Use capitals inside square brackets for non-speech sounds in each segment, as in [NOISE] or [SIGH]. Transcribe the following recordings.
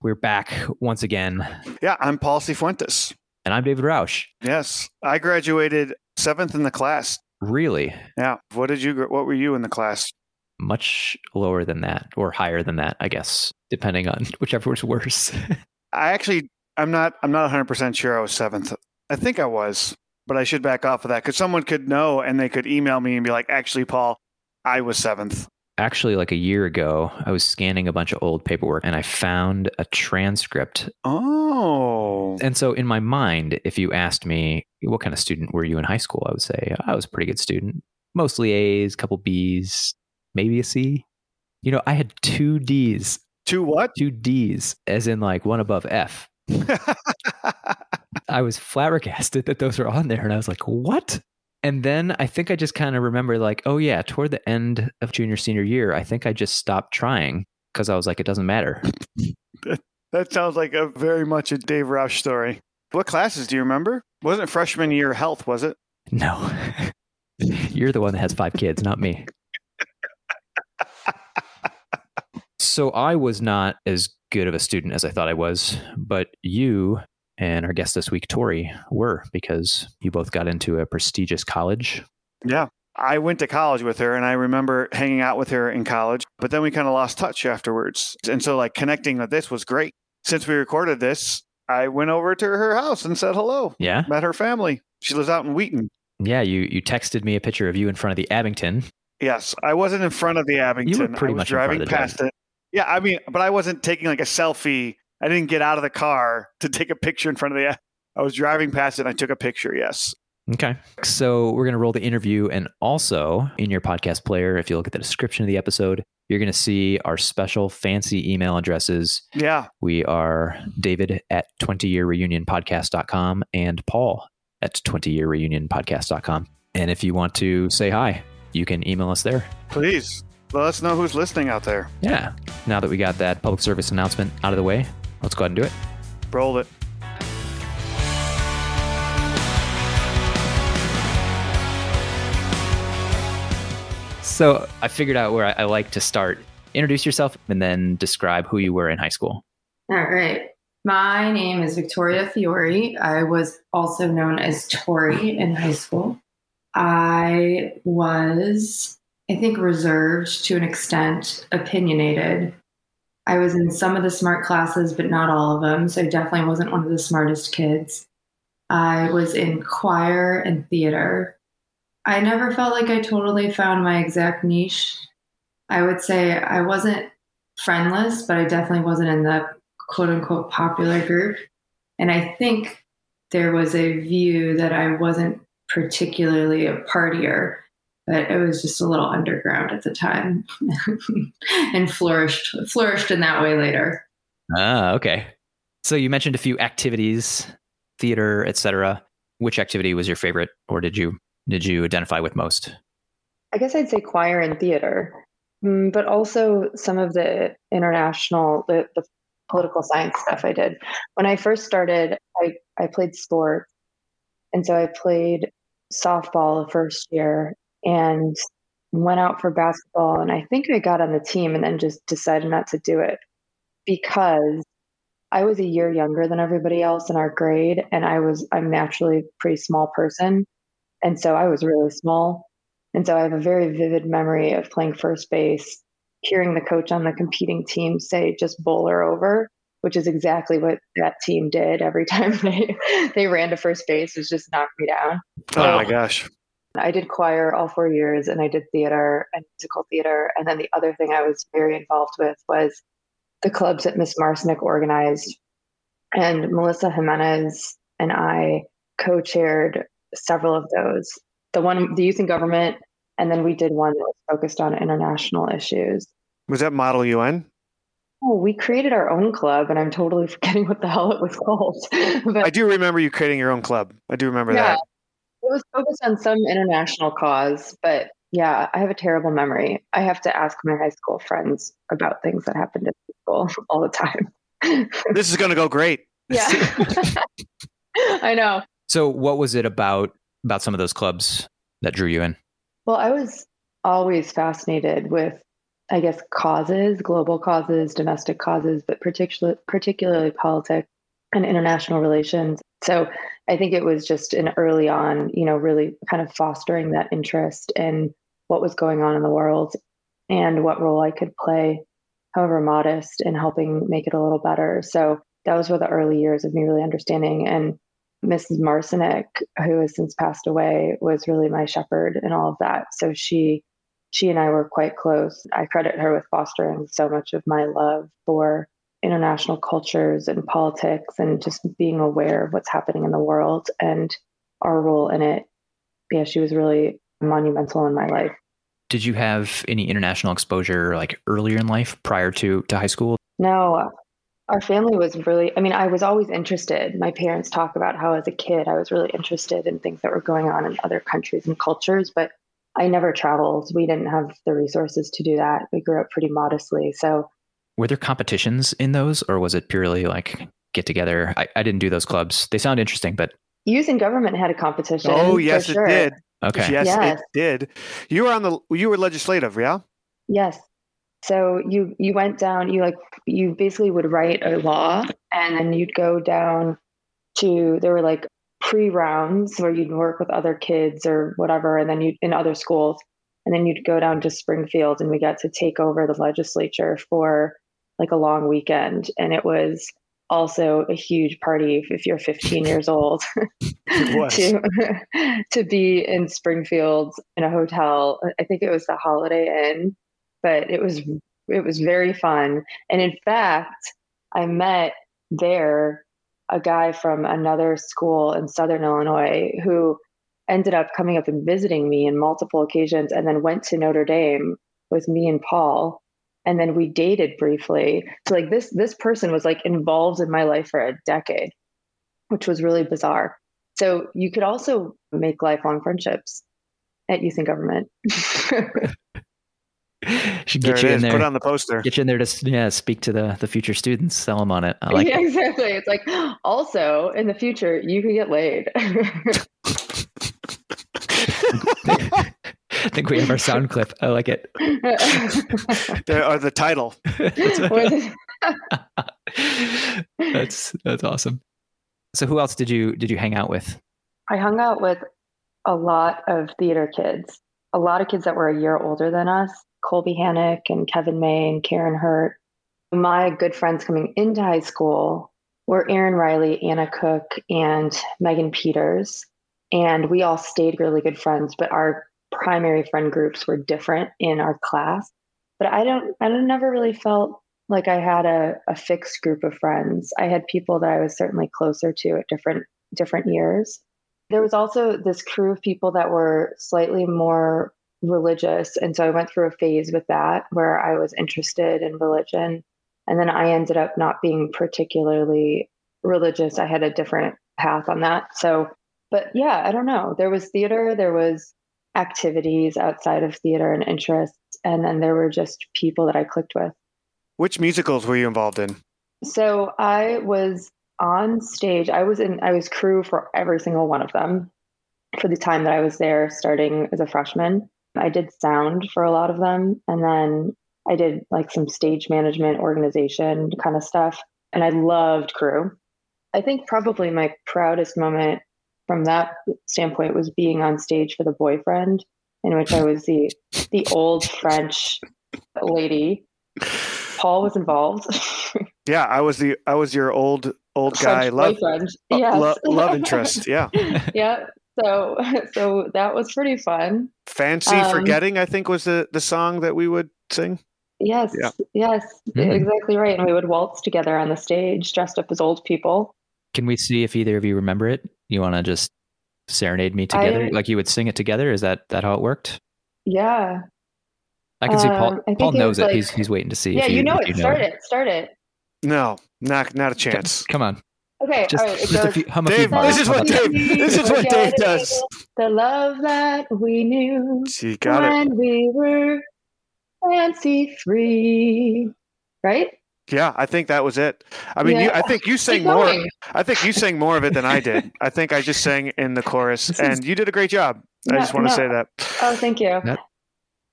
We're back once again. Yeah, I'm Paul C. Fuentes. And I'm David Roush. Yes, I graduated seventh in the class. Really? Yeah. What did you? What were you in the class? Much lower than that, or higher than that, I guess, depending on [LAUGHS] whichever was worse. [LAUGHS] I actually, I'm not, I'm not 100 percent sure I was seventh. I think I was, but I should back off of that because someone could know and they could email me and be like, "Actually, Paul, I was seventh. Actually, like a year ago, I was scanning a bunch of old paperwork and I found a transcript. Oh. And so, in my mind, if you asked me, what kind of student were you in high school? I would say I was a pretty good student. Mostly A's, a couple B's, maybe a C. You know, I had two D's. Two what? Two D's, as in like one above F. [LAUGHS] I was flabbergasted that those were on there. And I was like, what? And then I think I just kind of remember, like, oh, yeah, toward the end of junior, senior year, I think I just stopped trying because I was like, it doesn't matter. [LAUGHS] that sounds like a very much a Dave Roush story. What classes do you remember? Wasn't freshman year health, was it? No. [LAUGHS] You're the one that has five kids, not me. [LAUGHS] so I was not as good of a student as I thought I was, but you and our guest this week, Tori, were because you both got into a prestigious college. Yeah. I went to college with her and I remember hanging out with her in college, but then we kind of lost touch afterwards. And so, like, connecting with this was great. Since we recorded this, I went over to her house and said hello. Yeah. Met her family. She lives out in Wheaton. Yeah. You, you texted me a picture of you in front of the Abington. Yes. I wasn't in front of the Abington. You were pretty I was much driving past it. Yeah. I mean, but I wasn't taking like a selfie I didn't get out of the car to take a picture in front of the. I was driving past it and I took a picture. Yes. Okay. So we're going to roll the interview. And also in your podcast player, if you look at the description of the episode, you're going to see our special fancy email addresses. Yeah. We are David at 20 year reunion and Paul at 20 year reunion And if you want to say hi, you can email us there. Please let us know who's listening out there. Yeah. Now that we got that public service announcement out of the way, Let's go ahead and do it. Roll it. So I figured out where I, I like to start. Introduce yourself and then describe who you were in high school. All right. My name is Victoria Fiore. I was also known as Tori in high school. I was, I think, reserved to an extent, opinionated, I was in some of the smart classes, but not all of them. So I definitely wasn't one of the smartest kids. I was in choir and theater. I never felt like I totally found my exact niche. I would say I wasn't friendless, but I definitely wasn't in the quote unquote popular group. And I think there was a view that I wasn't particularly a partier but it was just a little underground at the time [LAUGHS] and flourished flourished in that way later. Ah, okay. So you mentioned a few activities, theater, etc. Which activity was your favorite, or did you did you identify with most? I guess I'd say choir and theater, mm, but also some of the international, the, the political science stuff I did. When I first started, I, I played sports. And so I played softball the first year and went out for basketball. And I think I got on the team and then just decided not to do it because I was a year younger than everybody else in our grade. And I was, I'm naturally a pretty small person. And so I was really small. And so I have a very vivid memory of playing first base, hearing the coach on the competing team say, just bowler over, which is exactly what that team did every [LAUGHS] time they, they ran to first base, was just knock me down. Oh my gosh. I did choir all four years and I did theater and musical theater. And then the other thing I was very involved with was the clubs that Miss Marsnick organized. And Melissa Jimenez and I co chaired several of those. The one, the youth and government, and then we did one that was focused on international issues. Was that Model UN? Oh, we created our own club, and I'm totally [LAUGHS] forgetting what the hell it was called. [LAUGHS] but, I do remember you creating your own club. I do remember yeah, that. It was focused on some international cause, but yeah, I have a terrible memory. I have to ask my high school friends about things that happened at school [LAUGHS] all the time. [LAUGHS] this is going to go great. Yeah. [LAUGHS] I know. So what was it about about some of those clubs that drew you in? Well, I was always fascinated with I guess, causes, global causes, domestic causes, but particular, particularly politics and international relations. So I think it was just an early on, you know, really kind of fostering that interest in what was going on in the world and what role I could play, however modest, in helping make it a little better. So that was where the early years of me really understanding. And Mrs. Marcinek, who has since passed away, was really my shepherd in all of that. So she she and I were quite close. I credit her with fostering so much of my love for international cultures and politics and just being aware of what's happening in the world and our role in it. Yeah, she was really monumental in my life. Did you have any international exposure like earlier in life prior to, to high school? No, our family was really, I mean, I was always interested. My parents talk about how as a kid, I was really interested in things that were going on in other countries and cultures, but I never traveled. We didn't have the resources to do that. We grew up pretty modestly. So, were there competitions in those, or was it purely like get together? I, I didn't do those clubs. They sound interesting, but youth and government had a competition. Oh yes, sure. it did. Okay. Yes, yes, it did. You were on the. You were legislative, yeah. Yes. So you you went down. You like you basically would write a law, and then you'd go down to. There were like pre rounds where you'd work with other kids or whatever, and then you in other schools, and then you'd go down to Springfield, and we got to take over the legislature for like a long weekend, and it was also a huge party if you're 15 years old [LAUGHS] to [LAUGHS] to be in Springfield in a hotel. I think it was the Holiday Inn, but it was it was very fun. And in fact, I met there a guy from another school in Southern Illinois who ended up coming up and visiting me in multiple occasions and then went to Notre Dame with me and Paul and then we dated briefly so like this this person was like involved in my life for a decade which was really bizarre so you could also make lifelong friendships at youth and government [LAUGHS] should get you in there. Put on the poster. Get you in there to yeah, speak to the the future students. Sell them on it. I like yeah, it. exactly. It's like [GASPS] also in the future you could get laid. [LAUGHS] I think we have our sound clip. I like it. [LAUGHS] or the title. [LAUGHS] [LAUGHS] that's that's awesome. So who else did you did you hang out with? I hung out with a lot of theater kids. A lot of kids that were a year older than us. Colby Hannock and Kevin May and Karen Hurt. My good friends coming into high school were Erin Riley, Anna Cook, and Megan Peters. And we all stayed really good friends, but our primary friend groups were different in our class. But I don't, I never really felt like I had a, a fixed group of friends. I had people that I was certainly closer to at different different years. There was also this crew of people that were slightly more religious. And so I went through a phase with that where I was interested in religion. And then I ended up not being particularly religious. I had a different path on that. So, but yeah, I don't know. There was theater, there was activities outside of theater and interests. And then there were just people that I clicked with. Which musicals were you involved in? So I was on stage. I was in I was crew for every single one of them for the time that I was there starting as a freshman. I did sound for a lot of them. And then I did like some stage management, organization kind of stuff. And I loved crew. I think probably my proudest moment from that standpoint was being on stage for the boyfriend, in which I was the the old French lady. Paul was involved. [LAUGHS] yeah, I was the I was your old old French guy love. Yes. Lo- [LAUGHS] love interest. Yeah. [LAUGHS] yeah. So so that was pretty fun. Fancy um, Forgetting, I think, was the, the song that we would sing. Yes, yeah. yes, mm-hmm. exactly right. And we would waltz together on the stage, dressed up as old people. Can we see if either of you remember it? You want to just serenade me together, I, like you would sing it together? Is that that how it worked? Yeah, I can see Paul. Um, Paul knows it. Like, he's he's waiting to see. Yeah, you, you know it. You know start it. it. Start it. No, not not a chance. Come on. Okay, just, all right. Just goes, a few, hum a Dave, this is what Dave. This is what Dave does. The love that we knew she got when it. we were fancy free, right? Yeah, I think that was it. I mean, yeah. you, I think you sang more. I think you sang more of it than I did. [LAUGHS] I think I just sang in the chorus, and you did a great job. I just want to say that. Oh, thank you. That,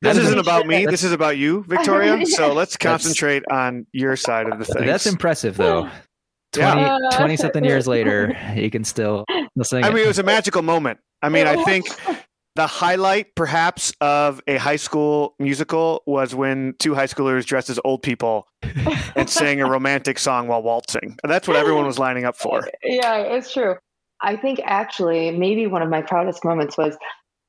This isn't a- about me. This is about you, [LAUGHS] Victoria. So let's concentrate on your side of the thing. That's impressive, though. [LAUGHS] Yeah. 20, 20 something years later, you can still, still sing I it. mean, it was a magical moment. I mean, I think the highlight, perhaps, of a high school musical was when two high schoolers dressed as old people [LAUGHS] and sang a romantic song while waltzing. That's what everyone was lining up for. yeah, it's true. I think actually, maybe one of my proudest moments was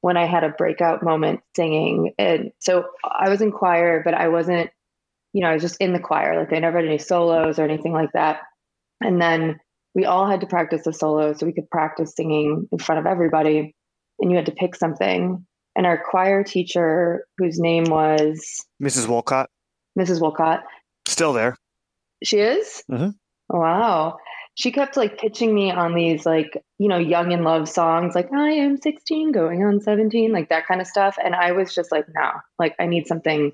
when I had a breakout moment singing. And so I was in choir, but I wasn't, you know, I was just in the choir. Like I never had any solos or anything like that. And then we all had to practice the solo so we could practice singing in front of everybody. And you had to pick something. And our choir teacher, whose name was Mrs. Wolcott, Mrs. Wolcott, still there. she is? Mhm. Wow. She kept like pitching me on these like, you know, young in love songs, like I am 16 going on 17, like that kind of stuff. And I was just like, no, like I need something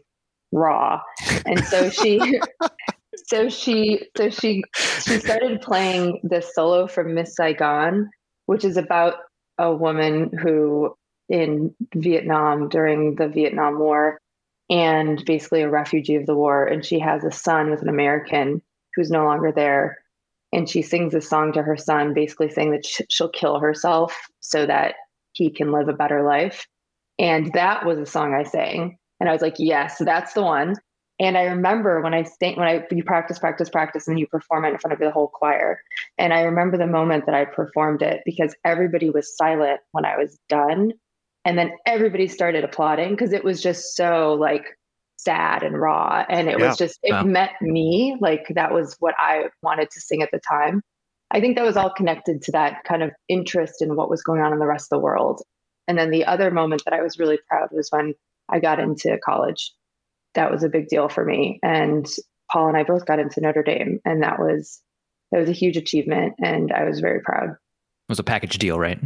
raw. And so she [LAUGHS] so she so she she started playing this solo from Miss Saigon, which is about a woman who in Vietnam during the Vietnam War and basically a refugee of the war. And she has a son with an American who's no longer there. And she sings a song to her son, basically saying that she'll kill herself so that he can live a better life. And that was a song I sang. And I was like, yes, that's the one. And I remember when I sang, when I you practice, practice, practice, and you perform it in front of the whole choir. And I remember the moment that I performed it because everybody was silent when I was done. And then everybody started applauding because it was just so like sad and raw. And it Yeah. was just, it Wow. met me. Like that was what I wanted to sing at the time. I think that was all connected to that kind of interest in what was going on in the rest of the world. And then the other moment that I was really proud was when I got into college. That was a big deal for me. And Paul and I both got into Notre Dame, and that was that was a huge achievement, and I was very proud. It was a package deal, right?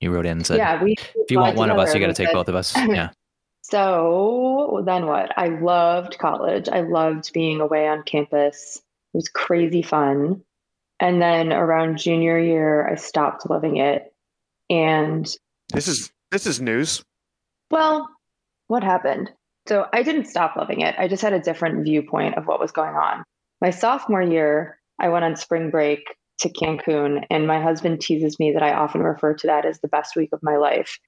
You wrote in and said, yeah, we. if you want one of us, you got to take both of us. Yeah. [LAUGHS] So then what? I loved college. I loved being away on campus. It was crazy fun. And then around junior year, I stopped loving it. And This is this is news. well, what happened? So I didn't stop loving it. I just had a different viewpoint of what was going on. My sophomore year, I went on spring break to Cancun, and my husband teases me that I often refer to that as the best week of my life.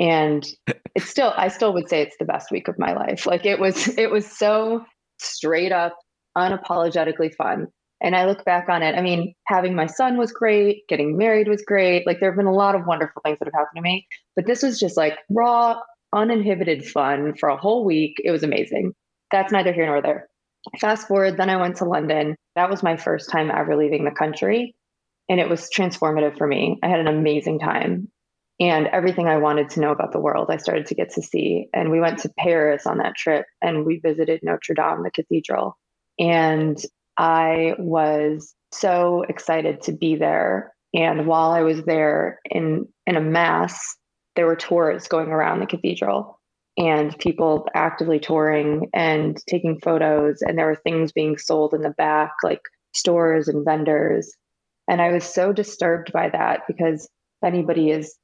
And [LAUGHS] it's still, I still would say it's the best week of my life. Like it was, it was so straight up, unapologetically fun. And I look back on it. I mean, having my son was great. Getting married was great. Like there have been a lot of wonderful things that have happened to me, but this was just like raw, uninhibited fun for a whole week. It was amazing. That's neither here nor there. Fast forward, then I went to London. That was my first time ever leaving the country. And it was transformative for me. I had an amazing time. And everything I wanted to know about the world, I started to get to see. And we went to Paris on that trip and we visited Notre Dame, the cathedral. And I was so excited to be there. And while I was there in, in a mass, there were tours going around the cathedral and people actively touring and taking photos. And there were things being sold in the back, like stores and vendors. And I was so disturbed by that because if anybody is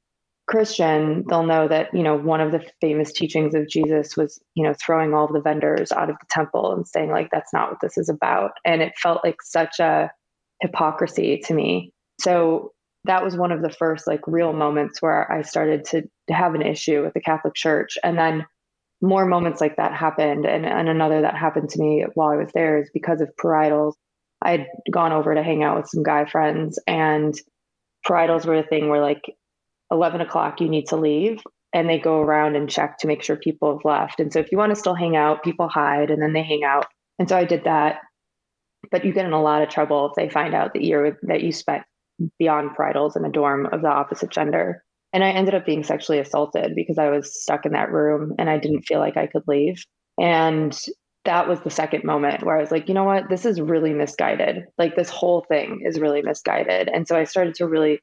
Christian, they'll know that, you know, one of the famous teachings of Jesus was, you know, throwing all the vendors out of the temple and saying, like, that's not what this is about. And it felt like such a hypocrisy to me. So that was one of the first like real moments where I started to, have an issue with the Catholic Church. And then more moments like that happened. And, and another that happened to me while I was there is because of parietals. I'd gone over to hang out with some guy friends, and parietals were a thing where like 11 o'clock you need to leave and they go around and check to make sure people have left and so if you want to still hang out people hide and then they hang out and so i did that but you get in a lot of trouble if they find out that you're that you spent beyond parietals in a dorm of the opposite gender and i ended up being sexually assaulted because i was stuck in that room and i didn't feel like i could leave and that was the second moment where I was like, you know what, this is really misguided. Like this whole thing is really misguided. And so I started to really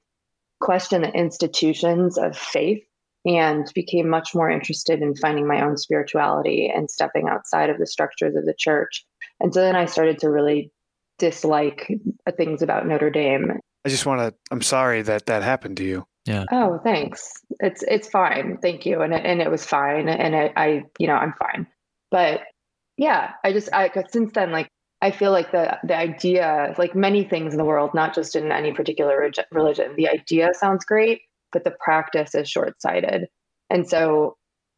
question the institutions of faith and became much more interested in finding my own spirituality and stepping outside of the structures of the church. And so then I started to really dislike things about Notre Dame. I just want to. I'm sorry that that happened to you. Yeah. Oh, thanks. It's it's fine. Thank you. And it, and it was fine. And it, I, you know, I'm fine. But yeah, I just I since then like I feel like the the idea, like many things in the world, not just in any particular religion, the idea sounds great, but the practice is short sighted. And so,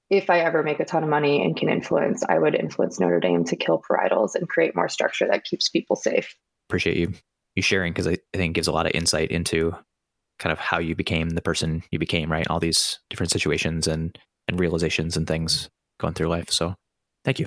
if I ever make a ton of money and can influence, I would influence Notre Dame to kill parietals and create more structure that keeps people safe. Appreciate you you sharing because I, I think gives a lot of insight into kind of how you became the person you became, right? All these different situations and and realizations and things going through life. So, thank you.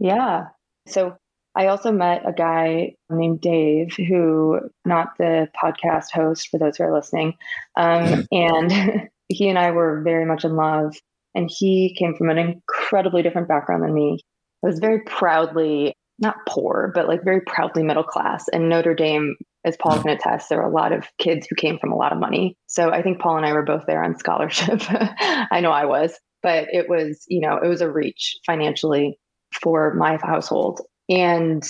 Yeah. So I also met a guy named Dave, who not the podcast host for those who are listening, um, [LAUGHS] and [LAUGHS] he and I were very much in love. And he came from an incredibly different background than me. I was very proudly not poor, but like very proudly middle class. And Notre Dame, as Paul can attest, there were a lot of kids who came from a lot of money. So I think Paul and I were both there on scholarship. [LAUGHS] I know I was, but it was, you know, it was a reach financially for my household. And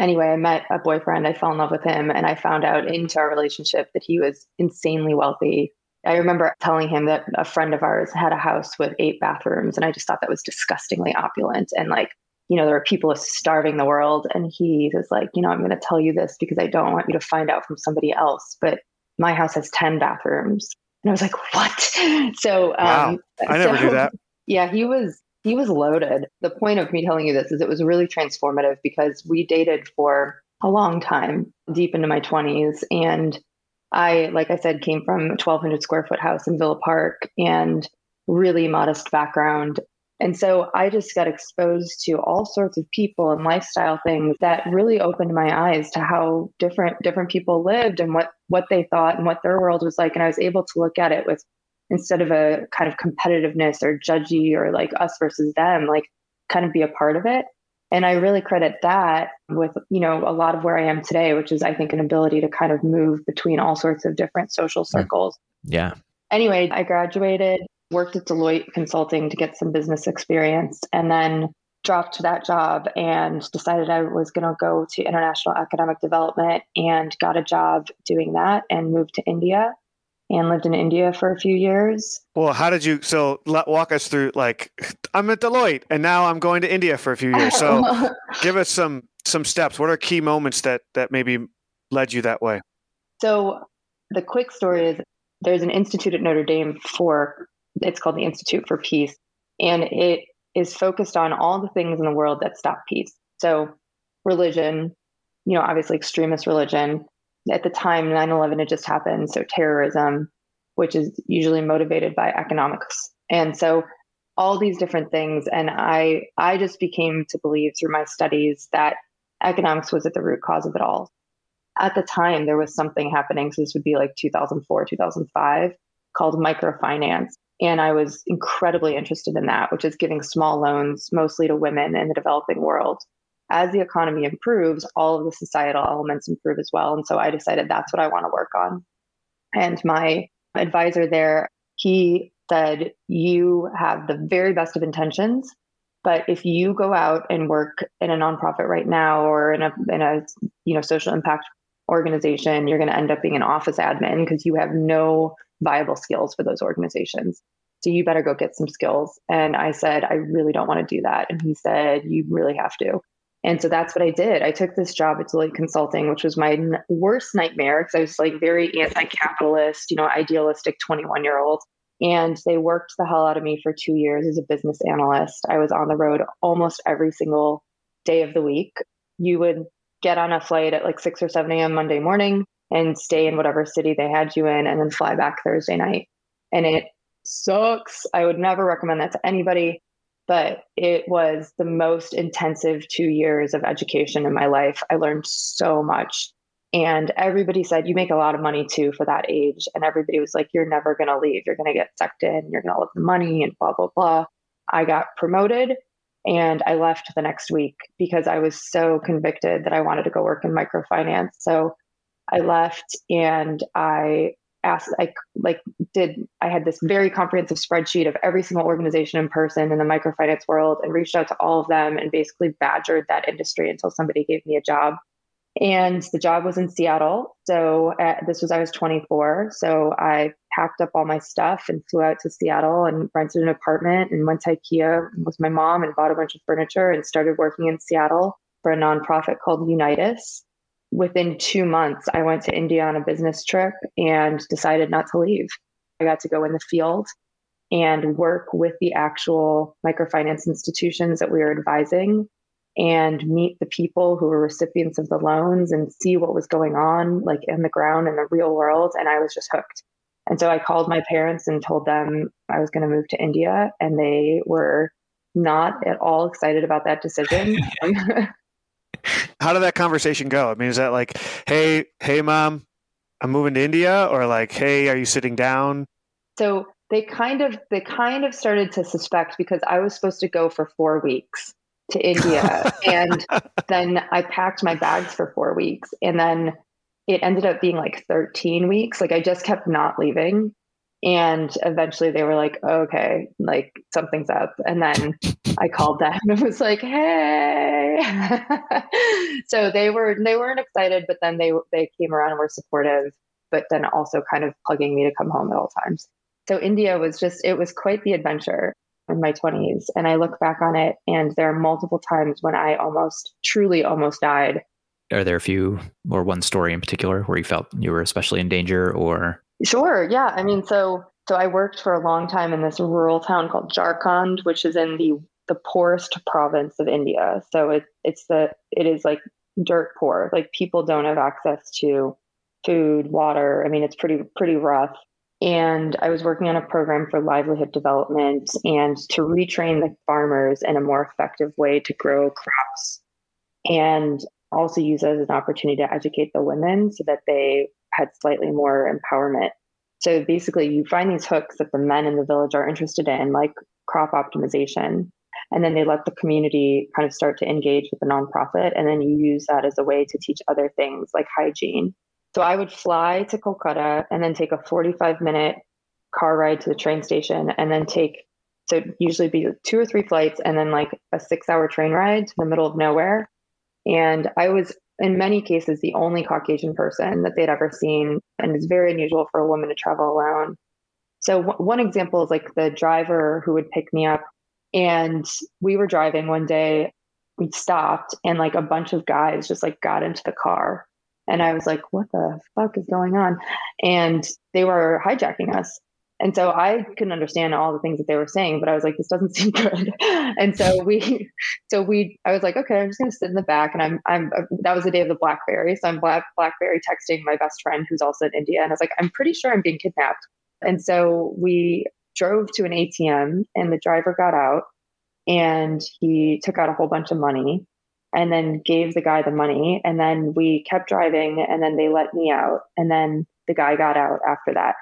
anyway, I met a boyfriend, I fell in love with him, and I found out into our relationship that he was insanely wealthy. I remember telling him that a friend of ours had a house with eight bathrooms, and I just thought that was disgustingly opulent. And like, you know, there are people starving the world. And he was like, you know, I'm going to tell you this because I don't want you to find out from somebody else. But my house has 10 bathrooms. And I was like, what? [LAUGHS] So, wow. Um, I never so, knew that. [LAUGHS] Yeah, he was he was loaded. The point of me telling you this is it was really transformative because we dated for a long time, deep into my 20s. And I, like I said, came from a 1,200 square foot house in Villa Park and really modest background. And so I just got exposed to all sorts of people and lifestyle things that really opened my eyes to how different different people lived and what what they thought and what their world was like. And I was able to look at it with instead of a kind of competitiveness or judgy or like us versus them, like kind of be a part of it. And I really credit that with, you know, a lot of where I am today, which is I think an ability to kind of move between all sorts of different social mm. circles. Yeah. Anyway, I graduated, worked at Deloitte Consulting to get some business experience, and then dropped that job and decided I was going to go to international academic development and got a job doing that and moved to India and lived in India for a few years. Well, how did you? So let, walk us through. Like, I'm at Deloitte, and now I'm going to India for a few years. So, [LAUGHS] give us some some steps. What are key moments that that maybe led you that way? So, the quick story is there's an institute at Notre Dame for it's called the Institute for Peace, and it is focused on all the things in the world that stop peace. So, religion, you know, obviously extremist religion, at the time 9-11 had just happened so terrorism which is usually motivated by economics. And so all these different things and i i just became to believe through my studies that economics was at the root cause of it all. At the time there was something happening so this would be like 2004 2005 called microfinance and i was incredibly interested in that which is giving small loans mostly to women in the developing world as the economy improves, all of the societal elements improve as well. And so I decided that's what I want to work on. And my advisor there, he said, You have the very best of intentions. But if you go out and work in a nonprofit right now or in a in a you know social impact organization, you're going to end up being an office admin because you have no viable skills for those organizations. So you better go get some skills. And I said, I really don't want to do that. And he said, You really have to. And so that's what I did. I took this job at Deloitte Consulting, which was my n- worst nightmare because I was like very anti-capitalist, you know, idealistic 21 year old. And they worked the hell out of me for two years as a business analyst. I was on the road almost every single day of the week. You would get on a flight at like 6 or 7 a.m. Monday morning and stay in whatever city they had you in and then fly back Thursday night. And it sucks. I would never recommend that to anybody but it was the most intensive two years of education in my life. I learned so much. And everybody said, You make a lot of money too for that age. And everybody was like, You're never going to leave. You're going to get sucked in. You're going to love the money and blah, blah, blah. I got promoted and I left the next week because I was so convicted that I wanted to go work in microfinance. So I left and I asked i like did i had this very comprehensive spreadsheet of every single organization in person in the microfinance world and reached out to all of them and basically badgered that industry until somebody gave me a job. And the job was in seattle. So uh, this was i was 24 so i packed up all my stuff and flew out to Seattle and rented an apartment. And went to IKEA with my mom and bought a bunch of furniture and started working in Seattle for a nonprofit called Unitus. Within two months, I went to India on a business trip and decided not to leave. I got to go in the field and work with the actual microfinance institutions that we were advising and meet the people who were recipients of the loans and see what was going on like in the ground in the real world and i was just hooked and so i called my parents and told them i was going to move to india and they were not at all excited about that decision [LAUGHS] [LAUGHS] how did that conversation go i mean is that like hey hey mom i'm moving to india or like hey are you sitting down so they kind of they kind of started to suspect because i was supposed to go for four weeks to India. [LAUGHS] and then I packed my bags for four weeks. And then it ended up being like 13 weeks. Like I just kept not leaving. And eventually they were like, oh, okay, like something's up. And then I called them and [LAUGHS] was like, hey. [LAUGHS] so they were they weren't excited, but then they they came around and were supportive, but then also kind of plugging me to come home at all times. So India was just it was quite the adventure in my 20s. And I look back on it, and there are multiple times when I almost, truly almost died. Are there a few or one story in particular where you felt you were especially in danger or? Sure. Yeah. I mean, so so I worked for a long time in this rural town called Jharkhand, which is in the the poorest province of India. So it it's the it is like dirt poor. Like people don't have access to food, water. I mean, it's pretty pretty rough and I was working on a program for livelihood development and to retrain the farmers in a more effective way to grow crops and also use it as an opportunity to educate the women so that they had slightly more empowerment. So basically, you find these hooks that the men in the village are interested in, like crop optimization. And then they let the community kind of start to engage with the nonprofit. And then you use that as a way to teach other things like hygiene so I would fly to Kolkata and then take a 45 minute car ride to the train station and then take, so usually be two or three flights and then like a six hour train ride to the middle of nowhere. And I was, in many cases, the only Caucasian person that they'd ever seen. And it's very unusual for a woman to travel alone. So, w- one example is like the driver who would pick me up. And we were driving one day, we stopped, and like a bunch of guys just like got into the car and I was like, what the fuck is going on? And they were hijacking us. And so I couldn't understand all the things that they were saying, but I was like, this doesn't [LAUGHS] seem good. and so we, so we, I was like, okay, I'm just going to sit in the back. And I'm, I'm, that was the day of the Blackberry. So I'm Black, Blackberry texting my best friend who's also in India. And I was like, I'm pretty sure I'm being kidnapped. And so we drove to an ATM and the driver got out and he took out a whole bunch of money and then gave the guy the money. And then we kept driving and then they let me out. And then the guy got out after that.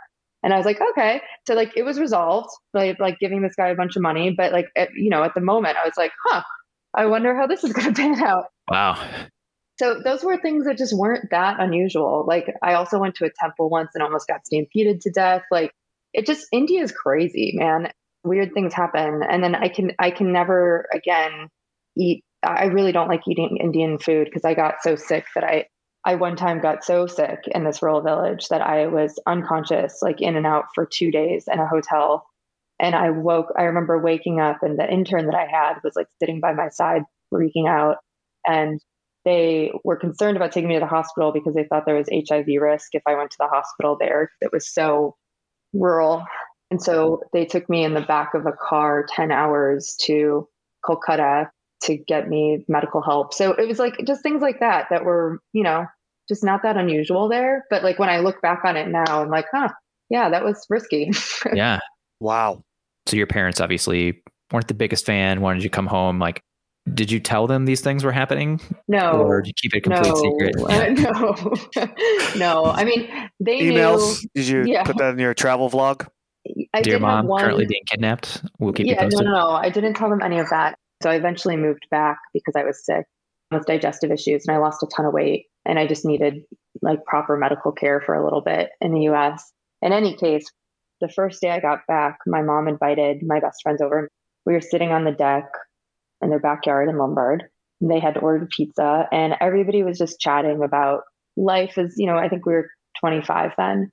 And I was like, okay. So like it was resolved by like giving this guy a bunch of money. But like, at, you know, at the moment I was like, huh, I wonder how this is going [LAUGHS] to pan out. Wow. So those were things that just weren't that unusual. Like I also went to a temple once and almost got stampeded to death. Like it just India is crazy, man. Weird things happen. And then I can I can never again eat I really don't like eating Indian food because I got so sick that I I one time got so sick in this rural village that I was unconscious, like in and out for two days in a hotel. And I woke, I remember waking up and the intern that I had was like sitting by my side, freaking out. And they were concerned about taking me to the hospital because they thought there was HIV risk if I went to the hospital there. It was so rural. And so they took me in the back of a car 10 hours to Kolkata to get me medical help. So it was like just things like that that were, you know, just not that unusual there. But like when I look back on it now, I'm like, huh, yeah, that was risky. [LAUGHS] yeah. Wow. So your parents obviously weren't the biggest fan, wanted you to come home. Like, did you tell them these things were happening? No. Or did you keep it a complete [LAUGHS] no. secret? Uh, no. no. I mean, they emails. Knew, did you yeah. put that in your travel vlog? I Dear mom, one, currently being kidnapped. We'll keep yeah, you posted. no, no, no. I didn't tell them any of that. So I eventually moved back because I was sick with digestive issues and I lost a ton of weight and I just needed like proper medical care for a little bit in the US. In any case, the first day I got back, my mom invited my best friends over. We were sitting on the deck in their backyard in Lombard. They had ordered pizza and everybody was just chatting about life as, you know, I think we were 25 then.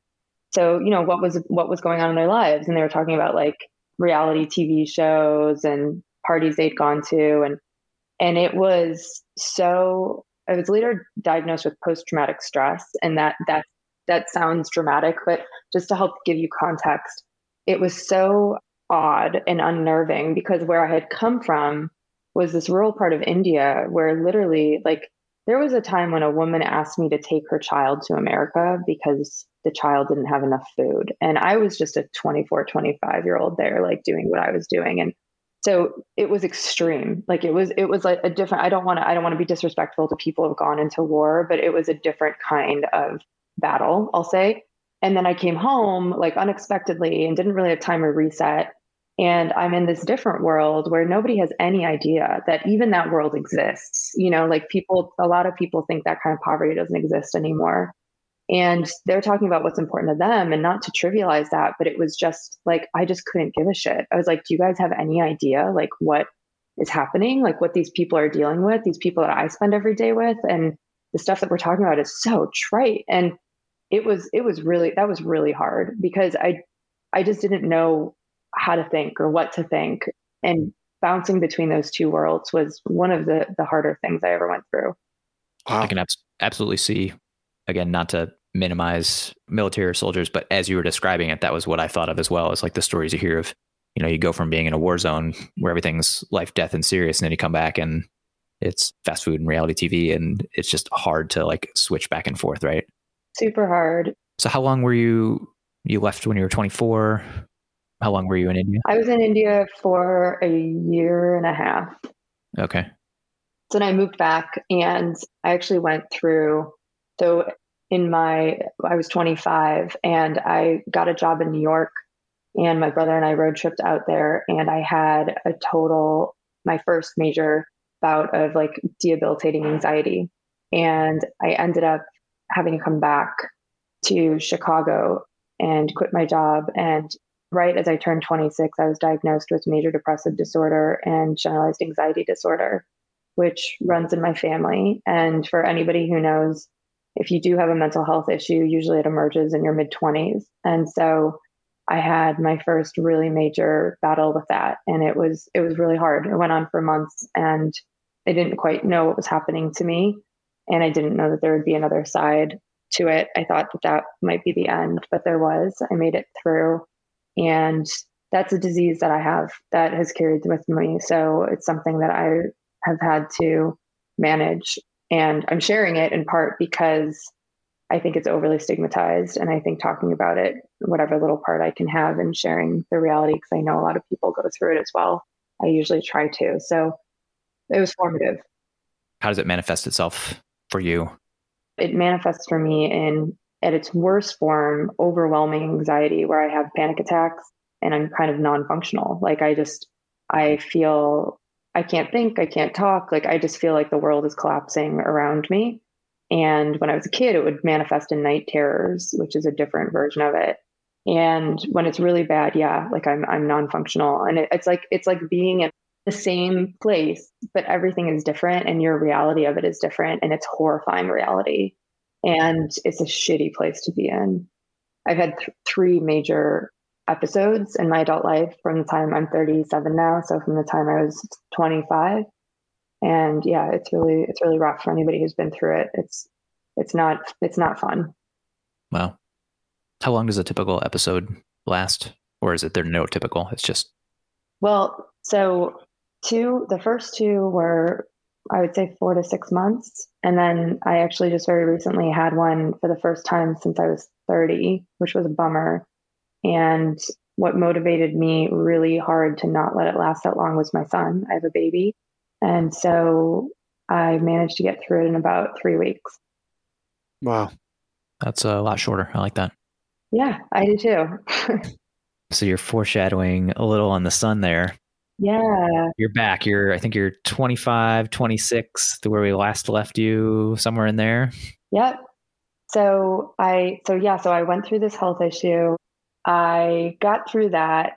So, you know, what was what was going on in their lives and they were talking about like reality TV shows and parties they'd gone to and and it was so I was later diagnosed with post traumatic stress and that that that sounds dramatic but just to help give you context it was so odd and unnerving because where I had come from was this rural part of India where literally like there was a time when a woman asked me to take her child to America because the child didn't have enough food. And I was just a 24, 25 year old there, like doing what I was doing. And so it was extreme. Like it was, it was like a different, I don't want to, I don't want to be disrespectful to people who've gone into war, but it was a different kind of battle, I'll say. And then I came home like unexpectedly and didn't really have time to reset. And I'm in this different world where nobody has any idea that even that world exists. You know, like people, a lot of people think that kind of poverty doesn't exist anymore. And they're talking about what's important to them and not to trivialize that. But it was just like, I just couldn't give a shit. I was like, do you guys have any idea like what is happening? Like what these people are dealing with, these people that I spend every day with? And the stuff that we're talking about is so trite. And it was, it was really, that was really hard because I, I just didn't know how to think or what to think. And bouncing between those two worlds was one of the the harder things I ever went through. Wow. I can abs- absolutely see again not to minimize military soldiers, but as you were describing it, that was what I thought of as well. As like the stories you hear of, you know, you go from being in a war zone where everything's life, death, and serious, and then you come back and it's fast food and reality TV, and it's just hard to like switch back and forth, right? Super hard. So how long were you? You left when you were 24. How long were you in India? I was in India for a year and a half. Okay. So then I moved back and I actually went through. So in my, I was 25 and I got a job in New York and my brother and I road tripped out there and I had a total, my first major bout of like debilitating anxiety. And I ended up having to come back to Chicago and quit my job and right as I turned 26, I was diagnosed with major depressive disorder and generalized anxiety disorder, which runs in my family. And for anybody who knows, if you do have a mental health issue, usually it emerges in your mid 20s. And so I had my first really major battle with that and it was it was really hard. It went on for months and I didn't quite know what was happening to me and I didn't know that there would be another side to it. I thought that that might be the end, but there was. I made it through and that's a disease that I have that has carried with me. So it's something that I have had to manage. And I'm sharing it in part because I think it's overly stigmatized. And I think talking about it, whatever little part I can have in sharing the reality, because I know a lot of people go through it as well, I usually try to. So it was formative. How does it manifest itself for you? It manifests for me in at its worst form, overwhelming anxiety where I have panic attacks and I'm kind of non functional. Like I just, I feel I can't think, I can't talk. Like I just feel like the world is collapsing around me. And when I was a kid, it would manifest in night terrors, which is a different version of it. And when it's really bad, yeah, like I'm I'm non-functional, and it, it's like it's like being in the same place, but everything is different, and your reality of it is different, and it's horrifying reality and it's a shitty place to be in. I've had th- three major episodes in my adult life from the time I'm 37 now, so from the time I was 25. And yeah, it's really it's really rough for anybody who's been through it. It's it's not it's not fun. Wow. How long does a typical episode last? Or is it they're no typical? It's just Well, so two the first two were I would say four to six months. And then I actually just very recently had one for the first time since I was 30, which was a bummer. And what motivated me really hard to not let it last that long was my son. I have a baby. And so I managed to get through it in about three weeks. Wow. That's a lot shorter. I like that. Yeah, I do too. [LAUGHS] so you're foreshadowing a little on the son there. Yeah. You're back. You're, I think you're 25, 26 to where we last left you, somewhere in there. Yep. So I, so yeah, so I went through this health issue. I got through that.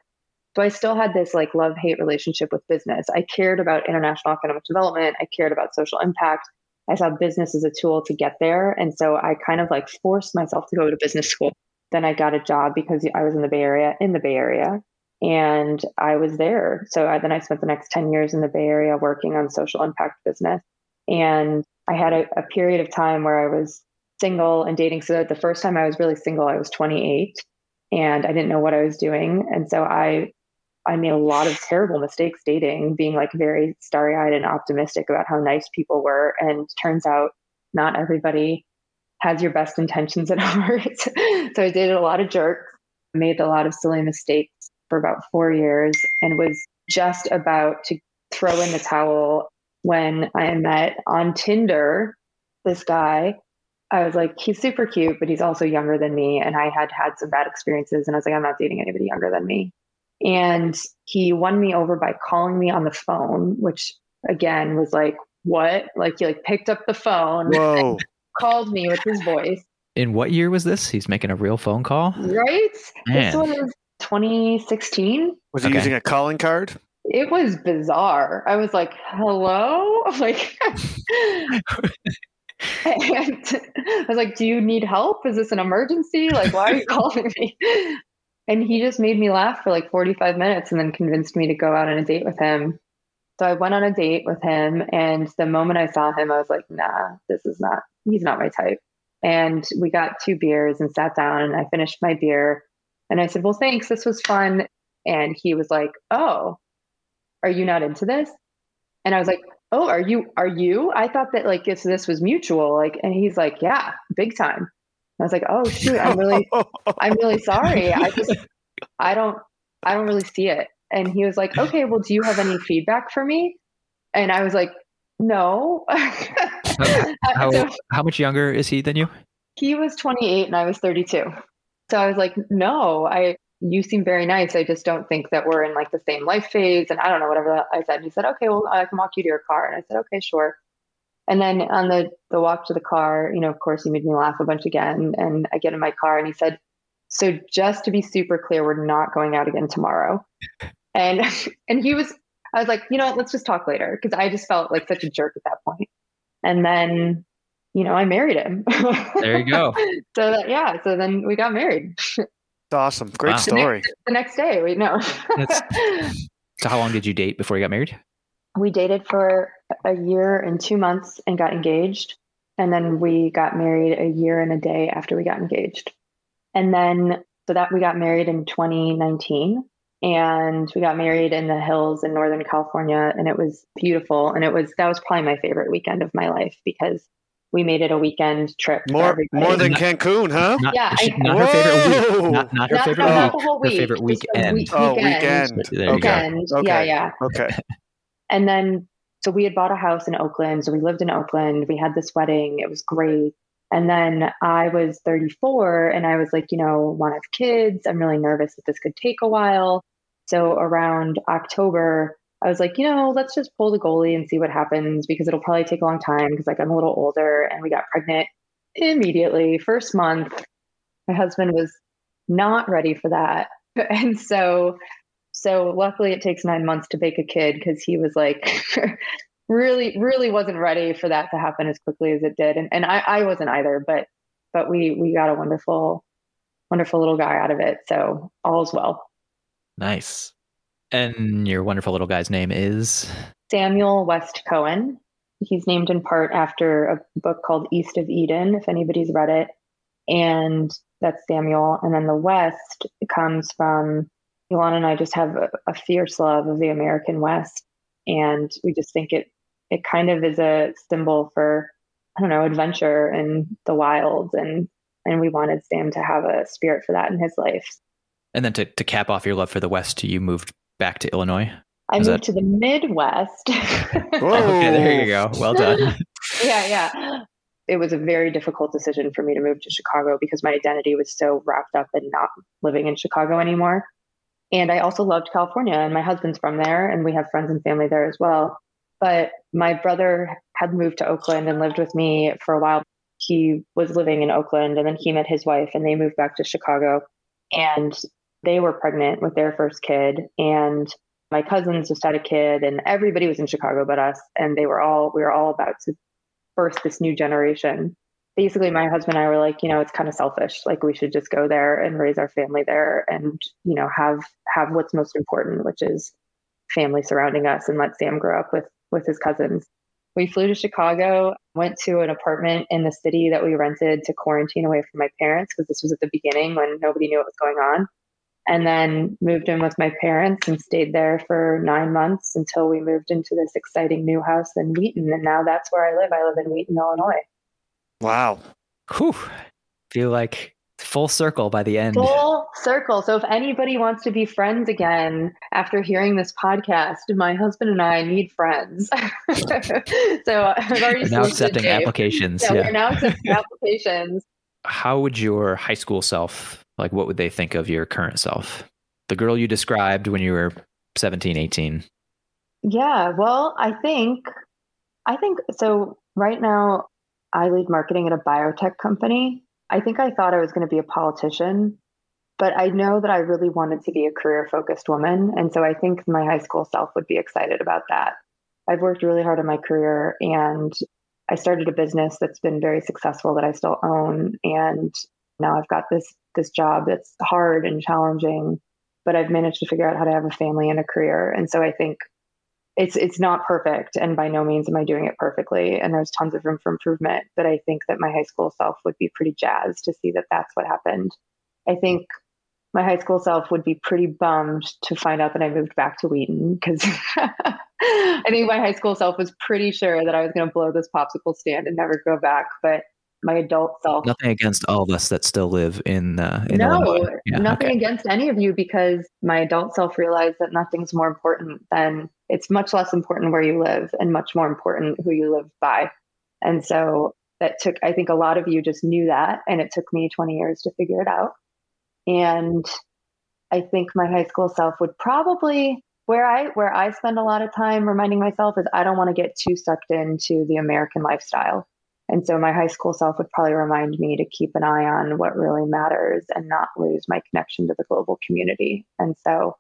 So I still had this like love hate relationship with business. I cared about international economic development. I cared about social impact. I saw business as a tool to get there. And so I kind of like forced myself to go to business school then I got a job because I was in the Bay Area, in the Bay Area, and I was there. So I, then I spent the next 10 years in the Bay Area working on social impact business. And I had a, a period of time where I was single and dating. So the first time I was really single, I was 28 and I didn't know what I was doing. And so I I made a lot of terrible mistakes dating, being like very starry eyed and optimistic about how nice people were. And turns out not everybody has your best intentions at [LAUGHS] heart. so I dated a lot of jerks, made a lot of silly mistakes for about four years, and was just about to throw in the towel when I met on Tinder this guy. I was like, he's super cute, but he's also younger than me. And I had had some bad experiences. And I was like, I'm not dating anybody younger than me. And he won me over by calling me on the phone, which again was like, what? Like he like picked up the phone, Whoa. [LAUGHS] called me with his voice. In what year was this? He's making a real phone call. Right? Man. This was 2016. Was he Okay. using a calling card? It was bizarre. I was like, hello? [LAUGHS] Like [LAUGHS] [LAUGHS] and I was like, Do you need help? Is this an emergency? Like, why are you [LAUGHS] calling me? And he just made me laugh for like 45 minutes and then convinced me to go out on a date with him. So I went on a date with him. And the moment I saw him, I was like, Nah, this is not, he's not my type. And we got two beers and sat down and I finished my beer. And I said, Well, thanks. This was fun. And he was like, Oh, are you not into this? And I was like, oh are you are you? I thought that like if this was mutual like and he's like yeah big time. I was like oh shoot i'm really [LAUGHS] i'm really sorry. I just i don't i don't really see it. And he was like okay well do you have any feedback for me? And i was like no. How, [LAUGHS] So how much younger is he than you? he was 28 and i was 32 so i was like no i you seem very nice. I just don't think that we're in like the same life phase. And i don't know whatever i said. He said okay well i can walk you to your car. And i said okay sure. And then on the the walk to the car you know of course he made me laugh a bunch again. And i get in my car and he said so just to be super clear we're not going out again tomorrow. [LAUGHS] And and he was i was like you know what? Let's just talk later. Because i just felt like such a jerk at that point. point. And then you know i married him. There you go. [LAUGHS] so that, yeah. So then we got married [LAUGHS] awesome. Great Wow. story. the next day we know [LAUGHS] So how long did you date before you got married? we dated for a year and two months and got engaged and then we got married a year and a day after we got engaged and then so that we got married in 2019 and we got married in the hills in northern california and it was beautiful and it was that was probably my favorite weekend of my life because we made it a weekend trip More more than Cancun, huh? Not, Yeah, she- I- not her favorite week. Not, not her not, favorite not, week. not the whole Her favorite just the weekend. week- Oh, weekend. There you go. weekend yeah yeah Okay. [LAUGHS] And then, so we had bought a house in Oakland. So we lived in Oakland. We had this wedding. It was great. And then I was 34 and I was like, you know, want to have kids. I'm really nervous that this could take a while. So around October, I was like, you know, let's just pull the goalie and see what happens because it'll probably take a long time because like I'm a little older and we got pregnant immediately. First month, my husband was not ready for that. [LAUGHS] And so so luckily it takes nine months to bake a kid because he was like [LAUGHS] really, really wasn't ready for that to happen as quickly as it did. And and I, I wasn't either, but but we we got a wonderful, wonderful little guy out of it. So all's well. Nice. And your wonderful little guy's name is Samuel West Cohen. He's named in part after a book called East of Eden, if anybody's read it. And that's Samuel. And then the West comes from Elon and I just have a, a fierce love of the American West. And we just think it it kind of is a symbol for, I don't know, adventure and the wilds and and we wanted Sam to have a spirit for that in his life. and then to, to cap off your love for the West, you moved back to Illinois. I Is moved that- to the Midwest. [LAUGHS] Oh, okay, there you go. Well [LAUGHS] done. yeah, yeah. It was a very difficult decision for me to move to Chicago because my identity was so wrapped up in not living in Chicago anymore. And I also loved California, and my husband's from there, and we have friends and family there as well. But my brother had moved to Oakland and lived with me for a while. He was living in Oakland, and then he met his wife, and they moved back to Chicago. And they were pregnant with their first kid, and my cousins just had a kid, and everybody was in Chicago but us, and they were all we were all about to birth this new generation. basically my husband and I were like, you know, it's kind of selfish. Like we should just go there and raise our family there and, you know, have have what's most important, which is family surrounding us and let Sam grow up with with his cousins. We flew to Chicago, went to an apartment in the city that we rented to quarantine away from my parents because this was at the beginning when nobody knew what was going on. And then moved in with my parents and stayed there for nine months until we moved into this exciting new house in Wheaton. And now that's where I live. I live in Wheaton, Illinois. Wow. Whew. Feel like full circle by the end. Full circle. So if anybody wants to be friends again after hearing this podcast, my husband and I need friends. [LAUGHS] so I've already now accepting applications. Yeah, yeah, we're now accepting applications. How would your high school self, like what would they think of your current self? The girl you described when you were 17, 18. Yeah, well, I think I think so right now I lead marketing at a biotech company. I think I thought I was going to be a politician, but I know that I really wanted to be a career focused woman. And so I think my high school self would be excited about that. I've worked really hard on my career and I started a business that's been very successful that I still own. And now I've got this this job that's hard and challenging, but I've managed to figure out how to have a family and a career. And so I think it's it's not perfect and by no means am i doing it perfectly and there's tons of room for improvement but i think that my high school self would be pretty jazzed to see that that's what happened i think my high school self would be pretty bummed to find out that i moved back to wheaton because [LAUGHS] i think my high school self was pretty sure that i was going to blow this popsicle stand and never go back but my adult self. Nothing against all of us that still live in uh, in no, yeah, nothing okay. against any of you because my adult self realized that nothing's more important than it's much less important where you live and much more important who you live by. And so that took I think a lot of you just knew that and it took me 20 years to figure it out. And I think my high school self would probably where I where I spend a lot of time reminding myself is I don't want to get too sucked into the American lifestyle. And so my high school self would probably remind me to keep an eye on what really matters and not lose my connection to the global community. And so,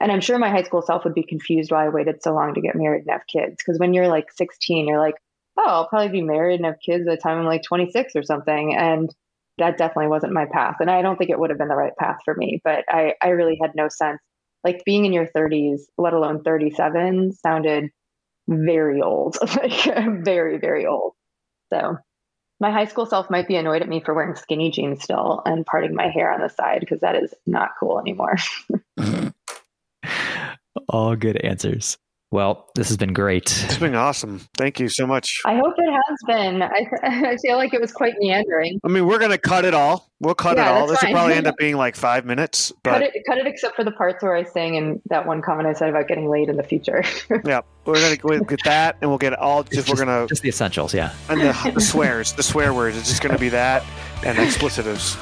and I'm sure my high school self would be confused why I waited so long to get married and have kids. Because when you're like 16, you're like, oh, I'll probably be married and have kids by the time I'm like 26 or something. And that definitely wasn't my path. And I don't think it would have been the right path for me, but I, I really had no sense. Like being in your 30s, let alone 37, sounded very old, [LAUGHS] like very, very old. So my high school self might be annoyed at me for wearing skinny jeans still and parting my hair on the side because that is not cool anymore. [LAUGHS] [LAUGHS] All good answers. Well, this has been great. It's been awesome. Thank you so much. I hope it has been. [LAUGHS] I, I feel like it was quite meandering. I mean, we're going to cut it all. We'll cut yeah, it all. This fine. will probably end [LAUGHS] up being like five minutes. But... Cut, it, cut it except for the parts where I sang and that one comment I said about getting laid in the future. [LAUGHS] yeah. We're going to get that and we'll get all, just, just we're going to. Just the essentials, yeah. And the, the swears, the swear words. It's just going to be that and explicitives.